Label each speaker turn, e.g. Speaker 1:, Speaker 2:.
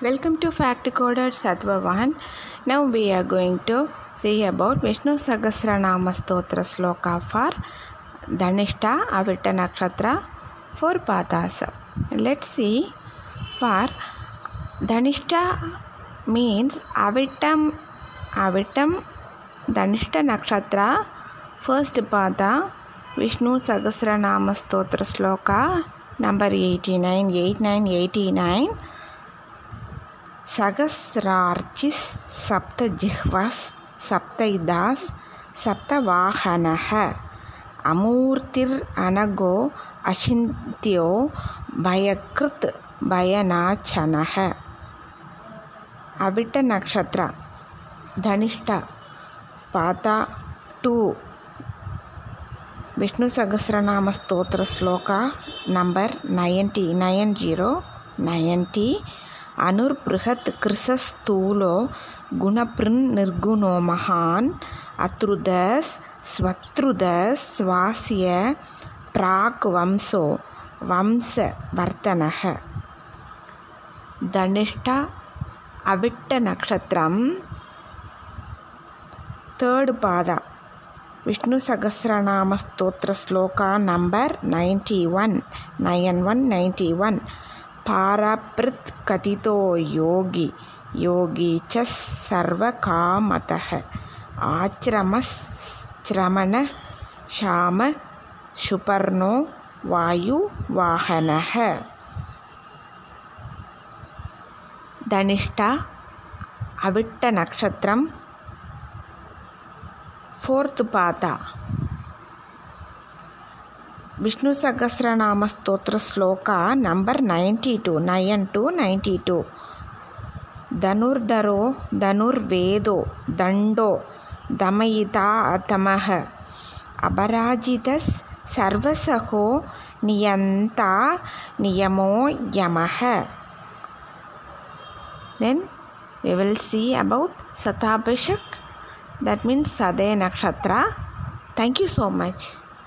Speaker 1: Welcome to Fact Coded Sattva 1. Now we are going to see about Vishnu Sahasranama Stotra Sloka for Dhanishta Avitta Nakshatra for Padas. Let's see for Dhanishta means Avittam Avittam Dhanishta Nakshatra first Pada Vishnu Sahasranama Stotra Sloka number 89 சகசிரார்ச்சிஸ் சப்தஜிஹ்வஸ் சப்தைதாஸ் சப்தவாஹனக அமூர்த்திர் அனகோ அசிந்தியோ பயக்ருத் பயனாச்சனக அவிட்ட நக்ஷத்ரா தனிஷ்டா பாதா two. Vishnu Sahasranama ஸ்தோத்திர shloka number ninety nine zero ninety ಅನುರ್ಬೃಹತ್ ಕೃಶಸ್ಥೂಲೋ ಗುಣಪೃನ್ ನಿರ್ಗುಣೋ ಮಹಾನ್ ಅತೃದಸ್ ಸ್ವತೃದಸ್ ಸ್ವಾಸ್ಯ ಪ್ರಾಕ್ ವಂಶೋ வம்ச வர்த்தனக. தனிஷ்டா அவிட்ட நக்ஷத்திரம் தேர்டு பாதா. விஷ்ணு சகசிரநாம ஸ்தோத்திர shloka number ninety one nine one ninety one. पारपृत् कथितो योगी। योगी च सर्वकामतः। आश्रमश्रमण श्याम सुपर्णो वायुवाहनः। धनिष्ठ अविट्टनक्षत्रं फोर्त् पाता ವಿಷ್ಣು ಸಹಸ್ರನಾಮ ಸ್ತೋತ್ರ ಶ್ಲೋಕ number ninety two nine two ninety two ಧನುರ್ಧರೋ ಧನುರ್ವೇದೋ ದಂಡೋ ದಮಯಿತಾ ಅತಮಃ ಅಪರಾಜಿತಸ್ ಸರ್ವಸಹೋ ನಿಯಂತ ನಿಯಮೋ ಯಮಃ then we will see about Shatabhishak that means Sade Nakshatra. Thank you so much.